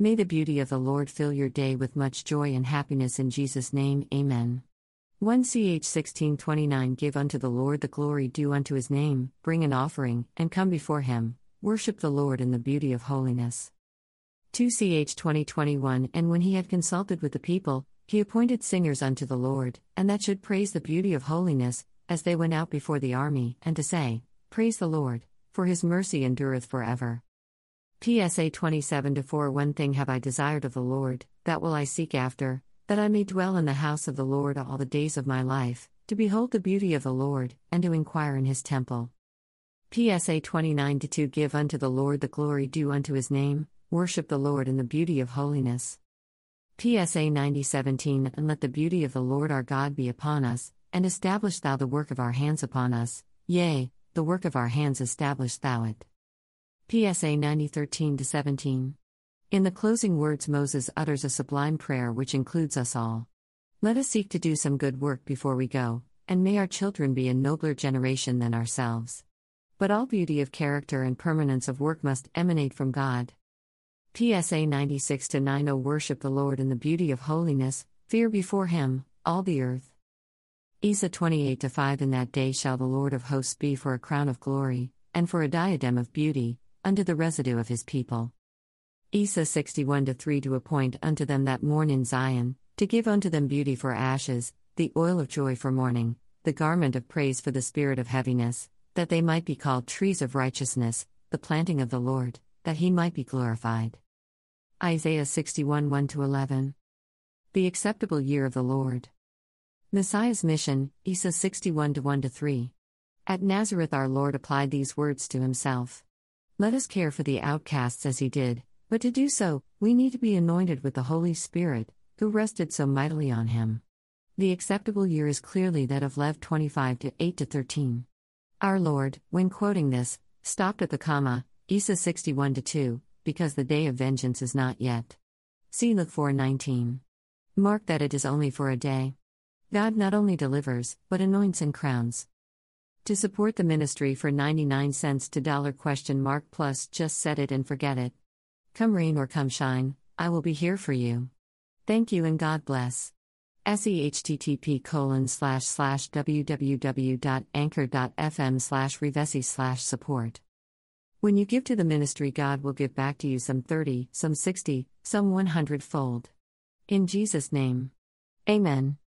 May the beauty of the Lord fill your day with much joy and happiness in Jesus' name, Amen. 1 ch 1629 Give unto the Lord the glory due unto his name, bring an offering, and come before him, worship the Lord in the beauty of holiness. 2 ch 2021 And when he had consulted with the people, he appointed singers unto the Lord, and that should praise the beauty of holiness, as they went out before the army, and to say, Praise the Lord, for his mercy endureth for ever. PSA 27 4 One thing have I desired of the Lord, that will I seek after, that I may dwell in the house of the Lord all the days of my life, to behold the beauty of the Lord, and to inquire in his temple. PSA 29 2 Give unto the Lord the glory due unto his name, worship the Lord in the beauty of holiness. PSA 90 17 And let the beauty of the Lord our God be upon us, and establish thou the work of our hands upon us, yea, the work of our hands establish thou it. PSA 90 13 17. In the closing words, Moses utters a sublime prayer which includes us all. Let us seek to do some good work before we go, and may our children be a nobler generation than ourselves. But all beauty of character and permanence of work must emanate from God. PSA 96 90 Worship the Lord in the beauty of holiness, fear before Him, all the earth. Isa 28 5 In that day shall the Lord of hosts be for a crown of glory, and for a diadem of beauty, unto the residue of his people. Isa 61 3 To appoint unto them that mourn in Zion, to give unto them beauty for ashes, the oil of joy for mourning, the garment of praise for the spirit of heaviness, that they might be called trees of righteousness, the planting of the Lord, that he might be glorified. Isaiah 61 1 11. The acceptable year of the Lord. Messiah's mission, Isa 61 1 3. At Nazareth, our Lord applied these words to himself. Let us care for the outcasts as he did, but to do so, we need to be anointed with the Holy Spirit, who rested so mightily on him. The acceptable year is clearly that of Lev 25 to 8 to 13. Our Lord, when quoting this, stopped at the comma, Isa 61 to 2, because the day of vengeance is not yet. See Luke 4:19. Mark that it is only for a day. God not only delivers, but anoints and crowns. To support the ministry for 99 cents to dollar question mark plus just set it and forget it. Come rain or come shine, I will be here for you. Thank you and God bless. SEHTTP colon slash slash www.anchor.fm slash revesi slash support. When you give to the ministry, God will give back to you some 30, some 60, some 100 fold. In Jesus' name. Amen.